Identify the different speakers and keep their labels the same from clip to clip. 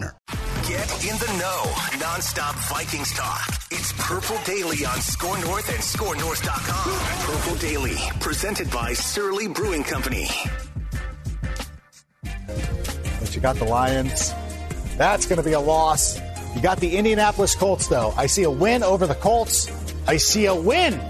Speaker 1: Get in the know. Nonstop Vikings talk. It's Purple Daily on Score North and ScoreNorth.com. Purple Daily, presented by Surly Brewing Company.
Speaker 2: But you got the Lions. That's going to be a loss. You got the Indianapolis Colts, though. I see a win over the Colts. I see a win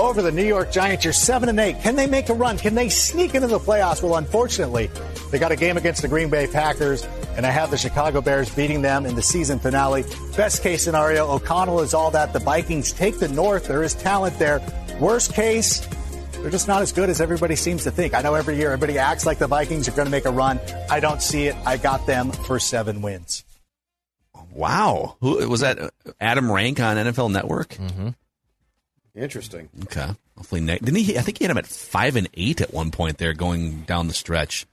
Speaker 2: over the New York Giants. You're seven and eight. Can they make a run? Can they sneak into the playoffs? Well, unfortunately, they got a game against the Green Bay Packers, and I have the Chicago Bears beating them in the season finale. Best case scenario, O'Connell is all that. The Vikings take the North. There is talent there. Worst case, they're just not as good as everybody seems to think. I know every year everybody acts like the Vikings are going to make a run. I don't see it. I got them for seven wins.
Speaker 3: Wow. Who was that? Adam Rank on NFL Network?
Speaker 4: Mm-hmm.
Speaker 5: Interesting.
Speaker 3: Okay. Hopefully, didn't he? I think he had him at five and eight at one point there, going down the stretch.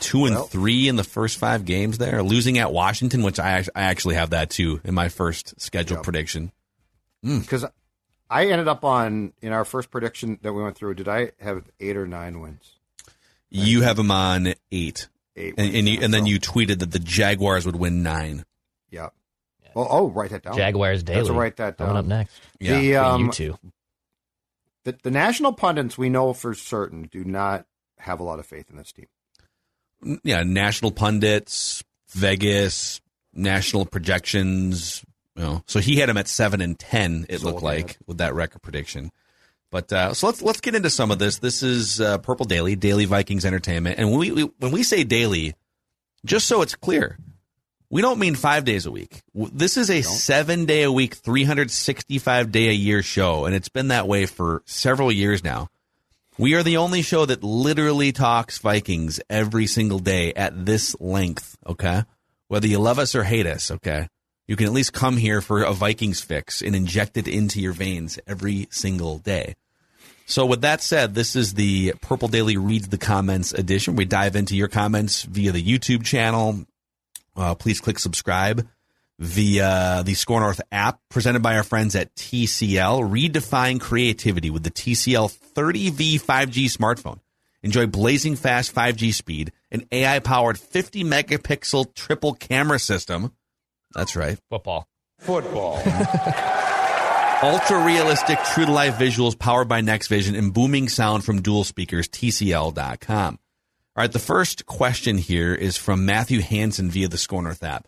Speaker 3: Two and
Speaker 5: Well-
Speaker 3: three in the first five games there, losing at Washington, which I, I actually have that too in my first schedule prediction. Hmm.
Speaker 5: Because I ended up on in our first prediction that we went through. Did I have eight or nine wins?
Speaker 3: You have him on eight,
Speaker 5: Eight.
Speaker 3: and,
Speaker 5: wins,
Speaker 3: and, you, and then you tweeted that the Jaguars would win nine.
Speaker 5: Yeah. Well, oh, write that down.
Speaker 4: Jaguars daily.
Speaker 5: Let's write that down.
Speaker 4: Coming up next.
Speaker 3: Yeah.
Speaker 5: The, um,
Speaker 4: you two.
Speaker 5: the the national pundits we know for certain do not have a lot of faith in this team.
Speaker 3: yeah, national pundits, Vegas, national projections. You know, so he had him at seven and ten. It
Speaker 5: Sold
Speaker 3: looked like
Speaker 5: it.
Speaker 3: with that record prediction. But uh, so let's let's get into some of this. This is uh, Purple Daily, Daily Vikings Entertainment, and when we, we when we say daily, just so it's clear, we don't mean five days a week. This is a seven day a week, three hundred sixty five day a year show, and it's been that way for several years now. We are the only show that literally talks Vikings every single day at this length, okay? Whether you love us or hate us, okay? You can at least come here for a Vikings fix and inject it into your veins every single day. So, with that said, this is the Purple Daily Reads the Comments edition. We dive into your comments via the YouTube channel. Uh, please click subscribe via the Score North app presented by our friends at TCL. Redefine creativity with the TCL 30V 5G smartphone. Enjoy blazing fast 5G speed, an AI powered 50 megapixel triple camera system. That's right.
Speaker 4: Football. Football.
Speaker 3: Ultra realistic, true to life visuals powered by Next Vision and booming sound from dual speakers, TCL.com. All right, the first question here is from Matthew Hansen via the Score North app.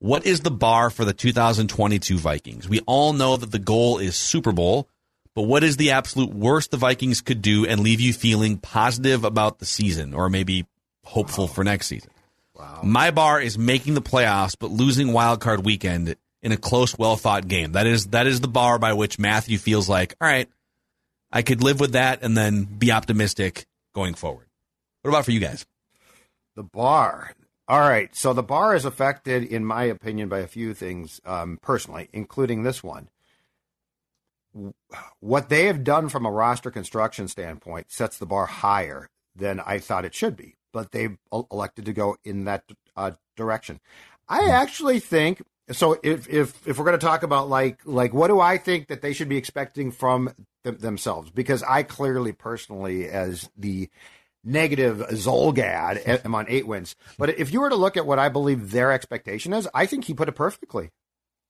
Speaker 3: What is the bar for the 2022 Vikings? We all know that the goal is Super Bowl, but what is the absolute worst the Vikings could do and leave you feeling positive about the season or maybe hopeful for next season? My bar is making the playoffs, but losing wild card weekend in a close, well thought game. That is that is the bar by which Matthew feels like, all right, I could live with that and then be optimistic going forward. What about for you guys?
Speaker 5: The bar. All right. So the bar is affected, in my opinion, by a few things um, personally, including this one. What they have done from a roster construction standpoint sets the bar higher than I thought it should be, but they've elected to go in that uh, direction. I actually think so. If if if we're going to talk about like like what do I think that they should be expecting from them, themselves? Because I clearly, personally, as the negative Zulgad am on eight wins. But if you were to look at what I believe their expectation is, I think he put it perfectly.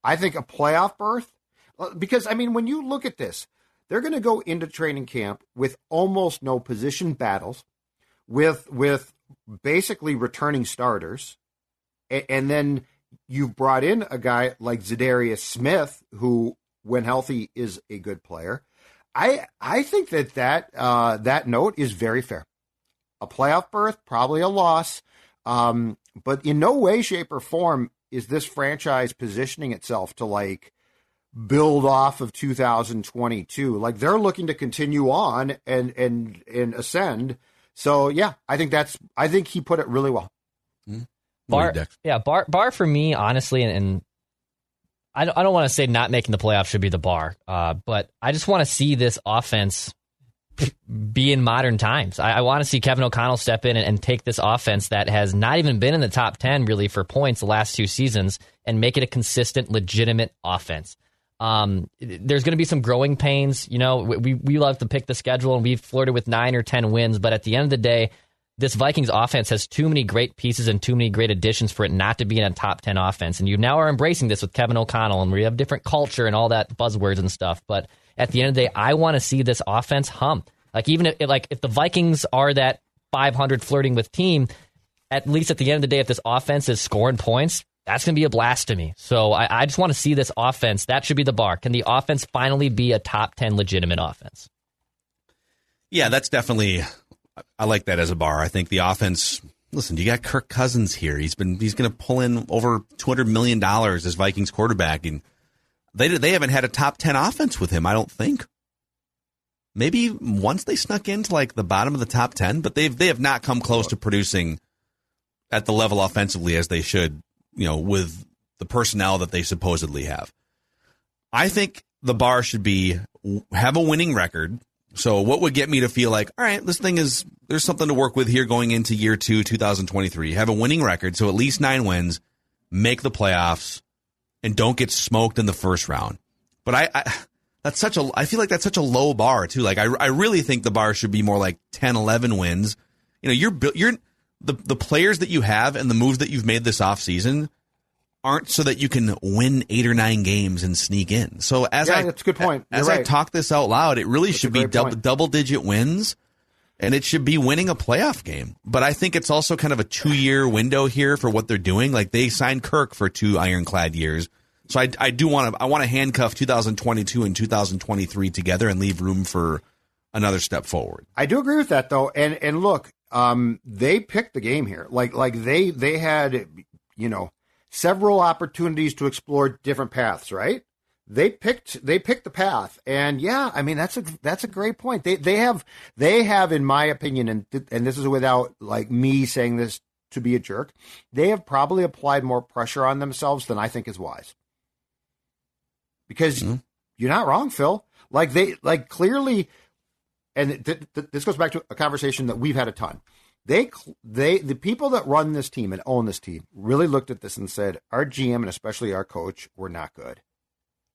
Speaker 5: I think a playoff berth, uh, because I mean, when you look at this, they're going to go into training camp with almost no position battles, with with basically returning starters, and then you've brought in a guy like Za'Darius Smith, who, when healthy, is a good player. I I think that that uh, that note is very fair. A playoff berth, probably a loss, um, but in no way, shape, or form is this franchise positioning itself to like build off of 2022. Like they're looking to continue on and and and ascend. So yeah, I think that's I think he put it really well.
Speaker 4: Mm-hmm. Bar, yeah, bar bar for me, honestly, and, and I don't, I don't want to say not making the playoffs should be the bar, uh, but I just want to see this offense be in modern times. I, I want to see Kevin O'Connell step in and, and, take this offense that has not even been in the top 10 really for points the last two seasons and make it a consistent, legitimate offense. Um, there's going to be some growing pains. You know, we, we love to pick the schedule and we've flirted with nine or 10 wins, but at the end of the day, this Vikings offense has too many great pieces and too many great additions for it not to be in a top 10 offense. And you now are embracing this with Kevin O'Connell, and we have different culture and all that buzzwords and stuff. But at the end of the day, I want to see this offense hum. Like, even if, like, if the Vikings are that 500 flirting with team, at least at the end of the day, if this offense is scoring points, that's going to be a blast to me. So I, I just want to see this offense. That should be the bar. Can the offense finally be a top 10 legitimate offense?
Speaker 3: Yeah, that's definitely I like that as a bar. I think the offense. Listen, you got Kirk Cousins here. He's been he's going to pull in over two hundred million dollars as Vikings quarterback, and they they haven't had a top ten offense with him. I don't think. Maybe once they snuck into like the bottom of the top ten, but they've they have not come close to producing at the level offensively as they should. You know, with the personnel that they supposedly have. I think the bar should be have a winning record so what would get me to feel like, all right, this thing is there's something to work with here going into year two, 2023. Have a winning record, so at least nine wins, make the playoffs, and don't get smoked in the first round. But I, I that's such a I feel like that's such a low bar too. Like I I really think the bar should be more like 10, 11 wins. You know, you're you're the the players that you have and the moves that you've made this offseason – aren't so that you can win eight or nine games and sneak in. So as
Speaker 5: yeah,
Speaker 3: I
Speaker 5: that's a good point.
Speaker 3: You're as
Speaker 5: right.
Speaker 3: I talk this out loud, it really that's should be double, double digit wins, and it should be winning a playoff game. But I think it's also kind of a two year window here for what they're doing. Like they signed Kirk for two ironclad years. So I, I do want to I want to handcuff 2022 and 2023 together and leave room for another step forward.
Speaker 5: I do agree with that though. And and look, um, they picked the game here. Like like they they had you know several opportunities to explore different paths, right? They picked they picked the path, and yeah, I mean that's a that's a great point. They they have they have, in my opinion, and and this is without like me saying this to be a jerk, they have probably applied more pressure on themselves than I think is wise. Because mm-hmm. you're not wrong, Phil. Like they like clearly, and th- th- this goes back to a conversation that we've had a ton they they the people that run this team and own this team really looked at this and said our GM and especially our coach were not good.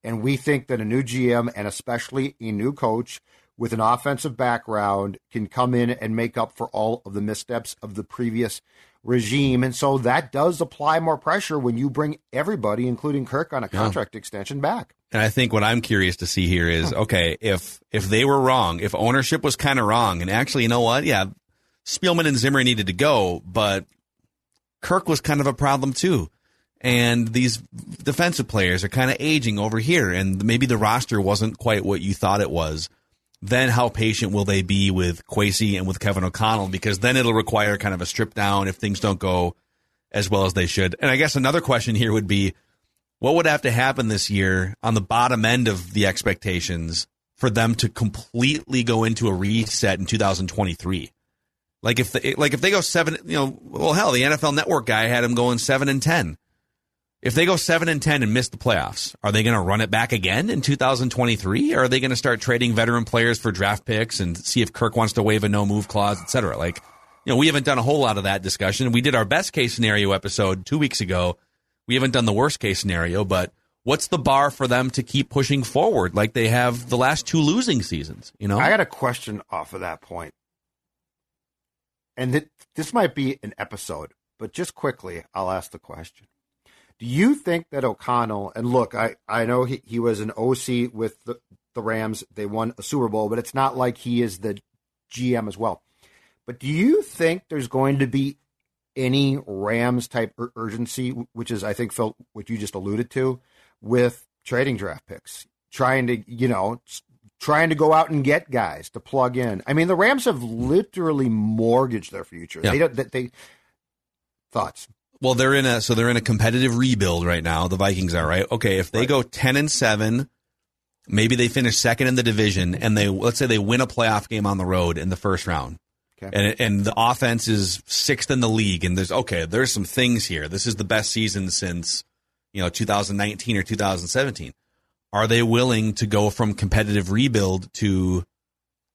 Speaker 5: And we think that a new GM and especially a new coach with an offensive background can come in and make up for all of the missteps of the previous regime. And so that does apply more pressure when you bring everybody, including Kirk, on a contract yeah. extension back.
Speaker 3: And I think what I'm curious to see here is okay, if if they were wrong, if ownership was kind of wrong, and actually, you know what? Yeah, Spielman and Zimmer needed to go, but Kirk was kind of a problem too. And these defensive players are kind of aging over here, and maybe the roster wasn't quite what you thought it was. Then how patient will they be with Kwesi and with Kevin O'Connell? Because then it'll require kind of a strip down if things don't go as well as they should. And I guess another question here would be what would have to happen this year on the bottom end of the expectations for them to completely go into a reset in 2023? Like if like if they go seven, you know, well hell, the NFL Network guy had them going seven and ten. If they go seven and ten and miss the playoffs, are they going to run it back again in 2023? Or are they going to start trading veteran players for draft picks and see if Kirk wants to waive a no move clause, et cetera? Like, you know, we haven't done a whole lot of that discussion. We did our best case scenario episode two weeks ago. We haven't done the worst case scenario, but what's the bar for them to keep pushing forward like they have the last two losing seasons? You know,
Speaker 5: I got a question off of that point. point and th- this might be an episode, but just quickly, I'll ask the question. Do you think that O'Connell, and look, I, I know he, he was an OC with the, the Rams, they won a Super Bowl, but it's not like he is the GM as well. But do you think there's going to be any Rams type ur- urgency, which is I think Phil, what you just alluded to, with trading draft picks, trying to you know trying to go out and get guys to plug in. I mean, the Rams have literally mortgaged their future. Yeah. They don't. They, they thoughts.
Speaker 3: Well, they're in a so they're in a competitive rebuild right now. The Vikings are right. Okay, if they right. go ten and seven, maybe they finish second in the division, and they let's say they win a playoff game on the road in the first round. Okay. And and the offense is sixth in the league, and there's okay, there's some things here. This is the best season since you know 2019 or 2017. Are they willing to go from competitive rebuild to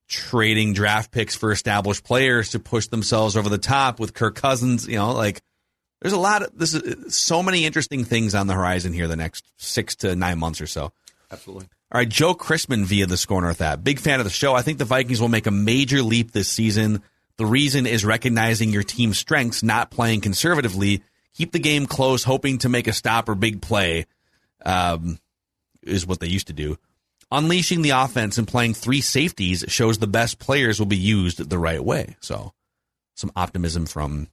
Speaker 3: trading draft picks for established players to push themselves over the top with Kirk Cousins? You know, like there's a lot of this is so many interesting things on the horizon here the next six to nine months or so.
Speaker 5: Absolutely.
Speaker 3: All right, Joe Chrisman via the Score North app. Big fan of the show. I think the Vikings will make a major leap this season. The reason is recognizing your team's strengths, not playing conservatively. Keep the game close, hoping to make a stop or big play, um, is what they used to do. Unleashing the offense and playing three safeties shows the best players will be used the right way. So, some optimism from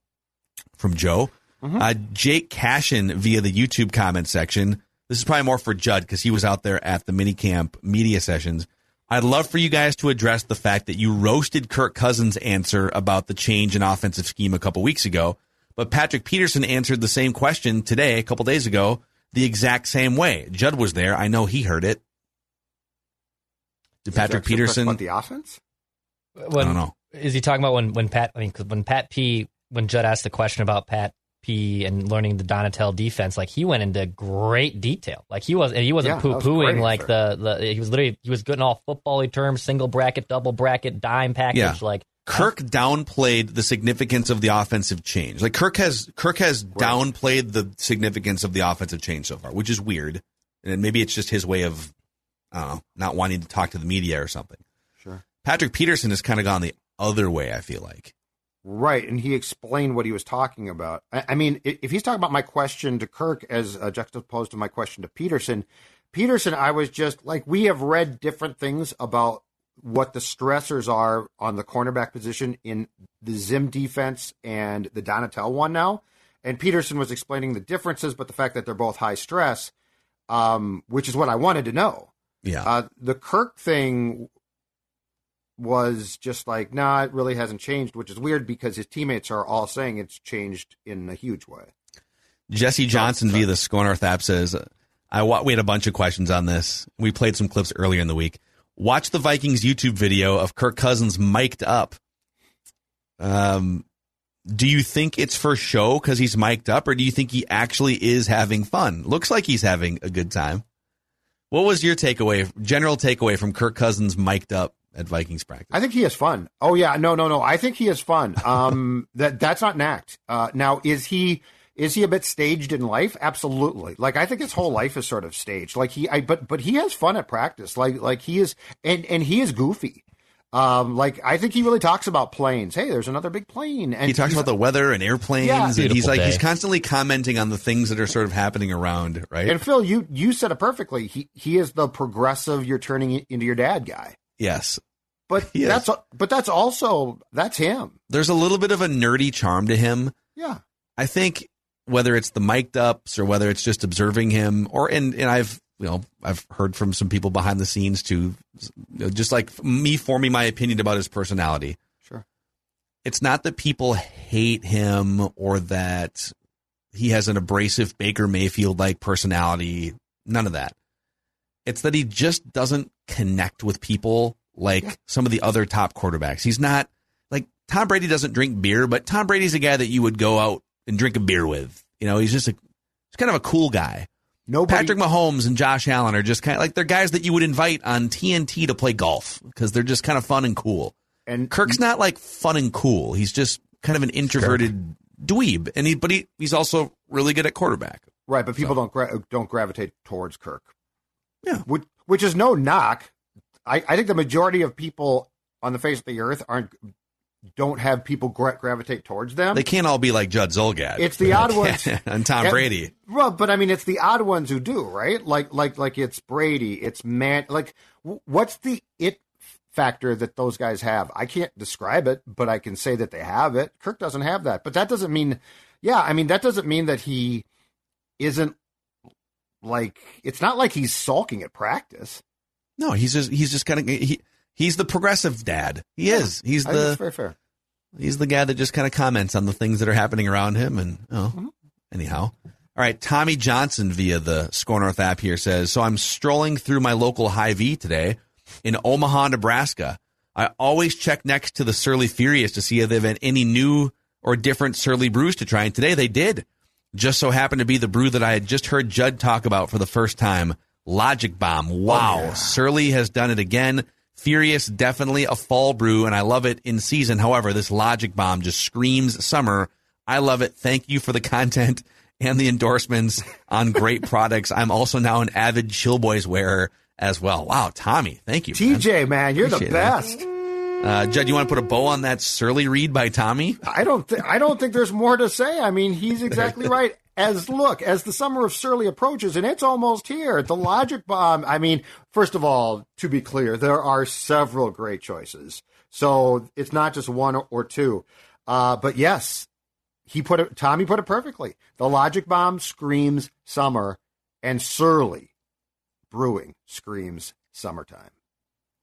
Speaker 3: from Joe. Mm-hmm. Uh, Jake Cashin via the YouTube comment section. This is probably more for Judd because he was out there at the minicamp media sessions. I'd love for you guys to address the fact that you roasted Kirk Cousins' answer about the change in offensive scheme a couple weeks ago, but Patrick Peterson answered the same question today, a couple days ago, the exact same way. Judd was there. I know he heard it. Did Patrick Peterson
Speaker 5: about the offense?
Speaker 4: When, I don't know. Is he talking about when when Pat? I mean, when Pat P. When Judd asked the question about Pat P and learning the Donatell defense, like he went into great detail. Like he was, and he wasn't yeah, poo pooing like the, the, he was literally, he was good in all football terms, single bracket, double bracket, dime package. Yeah. Like
Speaker 3: Kirk downplayed the significance of the offensive change. Like Kirk has, Kirk has right. downplayed the significance of the offensive change so far, which is weird. And maybe it's just his way of, I don't know, not wanting to talk to the media or something.
Speaker 5: Sure.
Speaker 3: Patrick Peterson has kind of gone the other way, I feel like.
Speaker 5: Right, and he explained what he was talking about. I, I mean, if he's talking about my question to Kirk as uh, juxtaposed to my question to Peterson, Peterson, I was just like, we have read different things about what the stressors are on the cornerback position in the Zim defense and the Donatell one now. And Peterson was explaining the differences, but the fact that they're both high stress, um, which is what I wanted to know.
Speaker 3: Yeah.
Speaker 5: Uh, the Kirk thing was just like, nah, it really hasn't changed, which is weird because his teammates are all saying it's changed in a huge way.
Speaker 3: Jesse Johnson via the Score North app says, I we had a bunch of questions on this. We played some clips earlier in the week. Watch the Vikings YouTube video of Kirk Cousins mic'd up. Um, do you think it's for show because he's mic'd up, or do you think he actually is having fun? Looks like he's having a good time. What was your takeaway, general takeaway from Kirk Cousins mic'd up at Vikings practice.
Speaker 5: I think he has fun. Oh yeah, no, no, no. I think he has fun. Um, that that's not an act. Uh, now is he is he a bit staged in life? Absolutely. Like I think his whole life is sort of staged. Like he, I but but he has fun at practice. Like like he is, and and he is goofy. Um, like I think he really talks about planes. Hey, there's another big plane, and
Speaker 3: he talks about the weather and airplanes. Yeah. and he's like day. he's constantly commenting on the things that are sort of happening around, right?
Speaker 5: And Phil, you you said it perfectly. He he is the progressive. You're turning into your dad guy.
Speaker 3: Yes.
Speaker 5: But that's but that's also that's him.
Speaker 3: There's a little bit of a nerdy charm to him.
Speaker 5: Yeah.
Speaker 3: I think whether it's the mic'd ups or whether it's just observing him or and, and I've you know I've heard from some people behind the scenes too just like me forming my opinion about his personality.
Speaker 5: Sure.
Speaker 3: It's not that people hate him or that he has an abrasive Baker Mayfield like personality. None of that. It's that he just doesn't connect with people like some of the other top quarterbacks. He's not like Tom Brady doesn't drink beer, but Tom Brady's a guy that you would go out and drink a beer with. You know, he's just a he's kind of a cool guy. Nobody, Patrick Mahomes and Josh Allen are just kind of like they're guys that you would invite on TNT to play golf because they're just kind of fun and cool. And Kirk's not like fun and cool. He's just kind of an introverted dweeb, and he but he, he's also really good at quarterback.
Speaker 5: Right, but people so. don't gra- don't gravitate towards Kirk.
Speaker 3: Yeah,
Speaker 5: which, which is no knock. I, I think the majority of people on the face of the earth aren't don't have people gra- gravitate towards them.
Speaker 3: They can't all be like Judd Zulgad.
Speaker 5: It's the odd ones
Speaker 3: and Tom and, Brady.
Speaker 5: Well, but I mean, it's the odd ones who do, right? Like, like, like it's Brady, it's man. Like, what's the it factor that those guys have. I can't describe it, but I can say that they have it. Kirk doesn't have that, but that doesn't mean, yeah, I mean, that doesn't mean that he isn't like, it's not like he's sulking at practice.
Speaker 3: No, he's just, he's just kind of, he, he's the progressive dad. He yeah, is. He's the,
Speaker 5: very fair.
Speaker 3: He's the guy that just kind of comments on the things that are happening around him. And, oh, mm-hmm. anyhow. All right, Tommy Johnson via the Score North app here says, so I'm strolling through my local Hy-Vee today in Omaha, Nebraska. I always check next to the Surly Furious to see if they've had any new or different Surly brews to try. And today they did. Just so happened to be the brew that I had just heard Judd talk about for the first time. Logic Bomb. Wow. Oh, yeah. Surly has done it again. Furious, definitely a fall brew, and I love it in season. However, this Logic Bomb just screams summer. I love it. Thank you for the content and the endorsements on great products. I'm also now an avid Chill Boys wearer as well. Wow, Tommy, thank you.
Speaker 5: TJ, man, man you're Appreciate the best.
Speaker 3: Uh, Judd, you want to put a bow on that surly read by Tommy?
Speaker 5: I don't. Th- I don't think there's more to say. I mean, he's exactly right. As look, as the summer of Surly approaches, and it's almost here. The Logic Bomb. I mean, first of all, to be clear, there are several great choices. So it's not just one or two. Uh, but yes, he put it. Tommy put it perfectly. The Logic Bomb screams summer, and Surly Brewing screams summertime.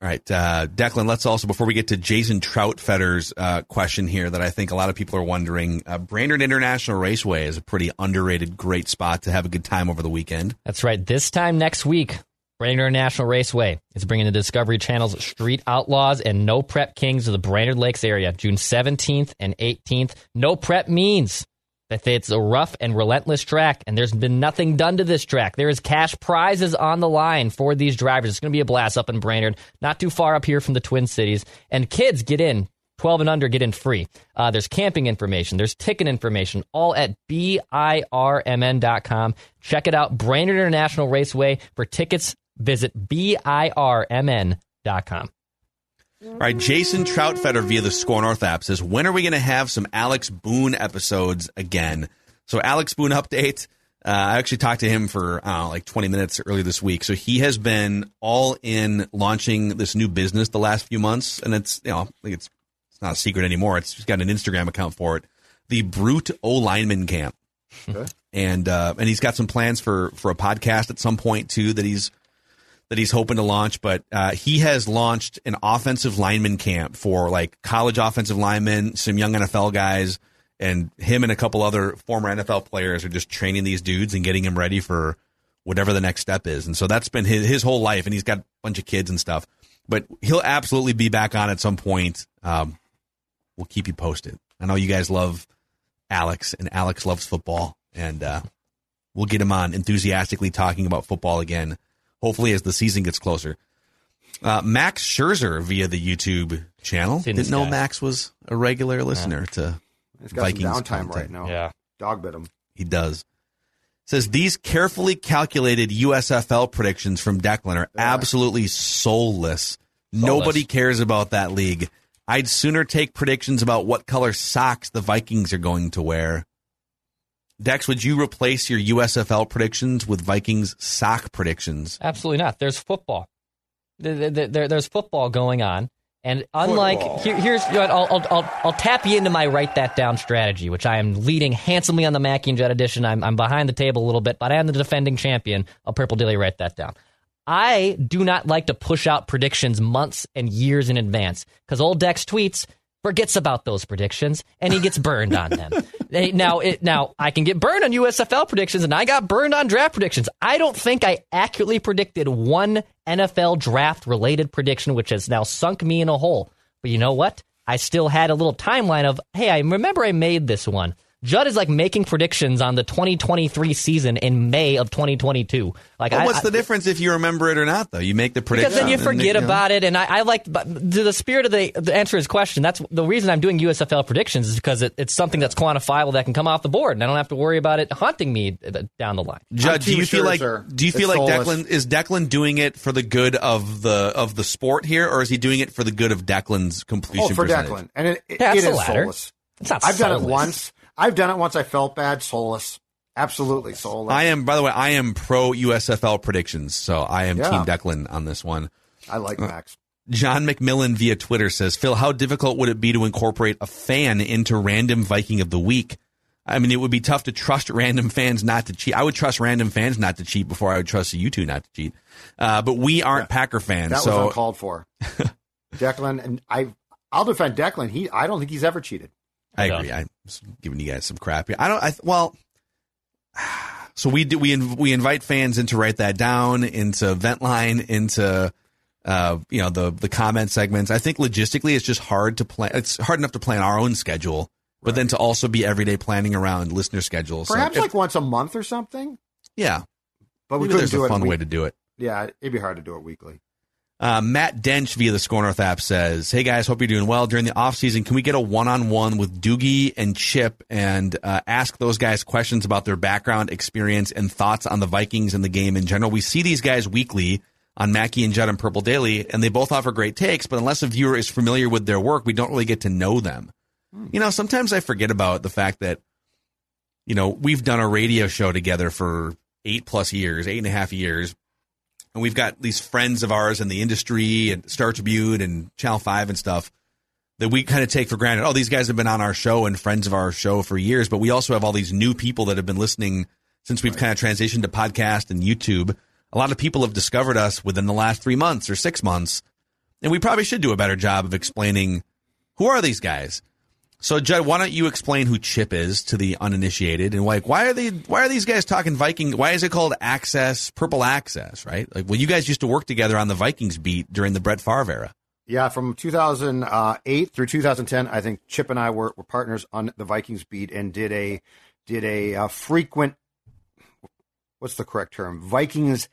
Speaker 3: All right, uh, Declan. Let's also before we get to Jason Troutfetter's uh, question here, that I think a lot of people are wondering. Uh, Brainerd International Raceway is a pretty underrated, great spot to have a good time over the weekend.
Speaker 4: That's right. This time next week, Brainerd International Raceway is bringing the Discovery Channel's Street Outlaws and No Prep Kings to the Brainerd Lakes area, June 17th and 18th. No Prep means that it's a rough and relentless track, and there's been nothing done to this track. There is cash prizes on the line for these drivers. It's going to be a blast up in Brainerd, not too far up here from the Twin Cities. And kids get in 12 and under get in free. Uh, there's camping information, there's ticket information, all at BIRMN.com. Check it out, Brainerd International Raceway. For tickets, visit BIRMN.com.
Speaker 3: All right, Jason Troutfetter via the Score North app says, when are we going to have some Alex Boone episodes again? So Alex Boone update. Uh, I actually talked to him for know, like 20 minutes earlier this week. So he has been all in launching this new business the last few months, and it's you know it's it's not a secret anymore. It's he's got an Instagram account for it, the Brute O Lineman Camp, okay. and uh, and he's got some plans for for a podcast at some point too that he's that he's hoping to launch, but uh, he has launched an offensive lineman camp for like college offensive linemen, some young NFL guys, and him and a couple other former NFL players are just training these dudes and getting them ready for whatever the next step is. And so that's been his, his whole life, and he's got a bunch of kids and stuff. But he'll absolutely be back on at some point. Um, we'll keep you posted. I know you guys love Alex, and Alex loves football, and uh, we'll get him on enthusiastically talking about football again hopefully as the season gets closer. Uh, Max Scherzer via the YouTube channel. Didn't know Max was a regular listener yeah. to
Speaker 5: He's got Vikings some downtime content. right now.
Speaker 4: Yeah,
Speaker 5: dog bit him.
Speaker 3: He does. Says these carefully calculated USFL predictions from Declan are yeah. absolutely soulless. soulless. Nobody cares about that league. I'd sooner take predictions about what color socks the Vikings are going to wear. Dex, would you replace your USFL predictions with Vikings sock predictions?
Speaker 4: Absolutely not. There's football. There, there, there's football going on. And unlike here, here's I'll, I'll, I'll, I'll, tap you into my write that down strategy, which I am leading handsomely on the Mackey and Judd edition. I'm, I'm behind the table a little bit, but I am the defending champion of Purple Daily. Write that down. I do not like to push out predictions months and years in advance because old Dex tweets forgets about those predictions and he gets burned on them. now, it, now I can get burned on USFL predictions and I got burned on draft predictions. I don't think I accurately predicted one NFL draft related prediction, which has now sunk me in a hole. But you know what? I still had a little timeline of, hey, I remember I made this one. Judd is like making predictions on the 2023 season in May of 2022. Like,
Speaker 3: well, what's I, the difference if you remember it or not? Though you make the prediction
Speaker 4: because then you forget you know. about it. And I, I like to the spirit of the, the answer his question. That's the reason I'm doing USFL predictions is because it, it's something that's quantifiable that can come off the board, and I don't have to worry about it haunting me uh, down the line.
Speaker 3: Judd, do you feel like do you feel like Declan is Declan doing it for the good of the of the sport here, or is he doing it for the good of Declan's completion?
Speaker 5: Oh, for
Speaker 3: percentage?
Speaker 5: Declan, and it, it, it is soulless.
Speaker 4: It's not
Speaker 5: I've
Speaker 4: soulless.
Speaker 5: done it once. I've done it once. I felt bad. Soulless. Absolutely soulless.
Speaker 3: I am, by the way, I am pro USFL predictions, so I am yeah. Team Declan on this one.
Speaker 5: I like uh, Max.
Speaker 3: John McMillan via Twitter says, Phil, how difficult would it be to incorporate a fan into random Viking of the week? I mean, it would be tough to trust random fans not to cheat. I would trust random fans not to cheat before I would trust you two not to cheat. Uh, but we aren't yeah, Packer fans.
Speaker 5: That
Speaker 3: so.
Speaker 5: was uncalled for. Declan and I, I'll defend Declan. He, I don't think he's ever cheated.
Speaker 3: I, I agree. I'm giving you guys some crap here. I don't. I well, so we do. We we invite fans in to write that down into Ventline into. Uh, you know the the comment segments. I think logistically, it's just hard to plan. It's hard enough to plan our own schedule but then to also be everyday planning around listener schedules.
Speaker 5: Perhaps so if, like once a month or something.
Speaker 3: Yeah,
Speaker 5: but we could do
Speaker 3: a fun way to do it.
Speaker 5: Yeah, it'd be hard to do it weekly.
Speaker 3: Uh, Matt Dench via the Score North app says, "Hey guys, hope you're doing well during the off season. Can we get a one on one with Doogie and Chip and uh, ask those guys questions about their background, experience, and thoughts on the Vikings and the game in general? We see these guys weekly." On Mackey and Judd and Purple Daily, and they both offer great takes, but unless a viewer is familiar with their work, we don't really get to know them. You know, sometimes I forget about the fact that, you know, we've done a radio show together for eight plus years, eight and a half years. And we've got these friends of ours in the industry and Star Tribune and Channel 5 and stuff that we kind of take for granted. Oh, these guys have been on our show and friends of our show for years, but we also have all these new people that have been listening since we've kind of transitioned to podcast and YouTube. A lot of people have discovered us within the last three months or six months. And we probably should do a better job of explaining who are these guys? So, Judd, why don't you explain who Chip is to the uninitiated, and like why are they why are these guys talking Viking? Why is it called Access Purple Access? Right? Like, well, you guys used to work together on the Vikings beat during the Brett Favre era.
Speaker 5: Yeah, from 2008 through 2010, I think Chip and I were, were partners on the Vikings beat and did a did a, a frequent what's the correct term Vikings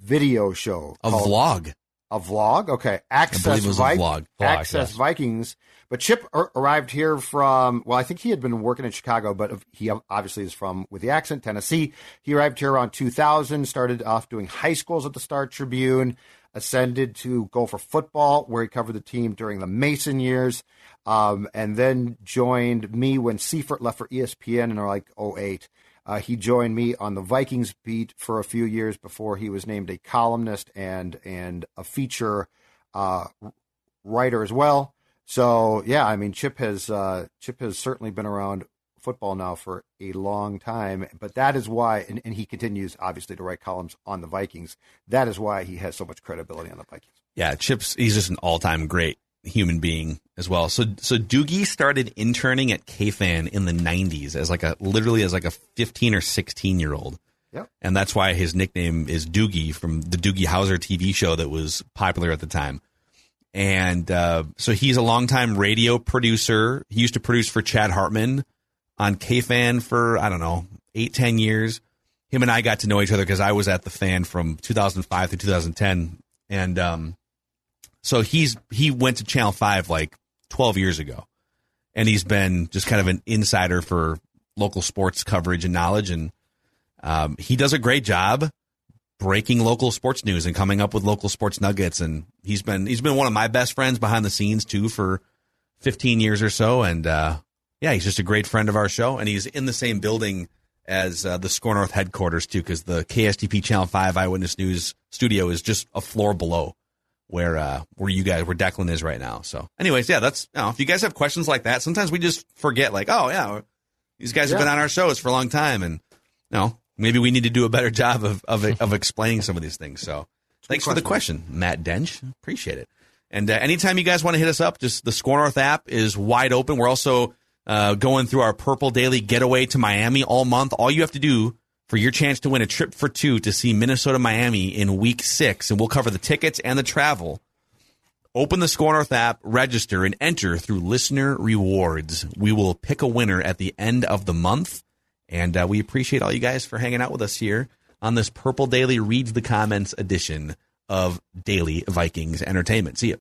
Speaker 5: video show
Speaker 3: a vlog
Speaker 5: a vlog okay access
Speaker 3: Vi- vlog.
Speaker 5: Vlog, access yes. Vikings but Chip ar- arrived here from, well, I think he had been working in Chicago, but he obviously is from, with the accent, Tennessee. He arrived here around 2000, started off doing high schools at the Star Tribune, ascended to Gopher football, where he covered the team during the Mason years, um, and then joined me when Seifert left for ESPN in like 08. Uh, he joined me on the Vikings beat for a few years before he was named a columnist and and a feature uh, writer as well. So yeah, I mean, Chip has uh, Chip has certainly been around football now for a long time, but that is why, and, and, he continues obviously to write columns on the Vikings. That is why he has so much credibility on the Vikings.
Speaker 3: Yeah, Chip's he's just an all time great human being as well. So so Doogie started interning at KFan in the '90s as like a literally as like a 15 or 16 year old.
Speaker 5: Yep.
Speaker 3: And that's why his nickname is Doogie from the Doogie Howser TV show that was popular at the time and uh, so he's a longtime radio producer. He used to produce for Chad Hartman on KFan for I don't know eight ten years. Him and I got to know each other because I was at the fan from 2005 to 2010, and um, so he's he went to Channel Five like 12 years ago, and he's been just kind of an insider for local sports coverage and knowledge, and um, he does a great job breaking local sports news and coming up with local sports nuggets. And he's been he's been one of my best friends behind the scenes too for 15 years or so. And uh, yeah, he's just a great friend of our show, and he's in the same building as uh, the Score North headquarters too, because the KSTP Channel Five Eyewitness News studio is just a floor below where uh, where you guys where Declan is right now. So, anyways, yeah, that's you know, if you guys have questions like that, sometimes we just forget like, oh yeah, these guys yeah. have been on our shows for a long time, and you know, maybe we need to do a better job of of, of explaining some of these things. So, thanks for the question, Matt Dench. Appreciate it. And uh, anytime you guys want to hit us up, just the Score North app is wide open. We're also uh, going through our Purple Daily getaway to Miami all month. All you have to do for your chance to win a trip for two to see Minnesota Miami in week six, and we'll cover the tickets and the travel. Open the Score North app, register, and enter through listener rewards. We will pick a winner at the end of the month. And uh, we appreciate all you guys for hanging out with us here on this Purple Daily Reads the Comments edition of Daily Vikings Entertainment. See you.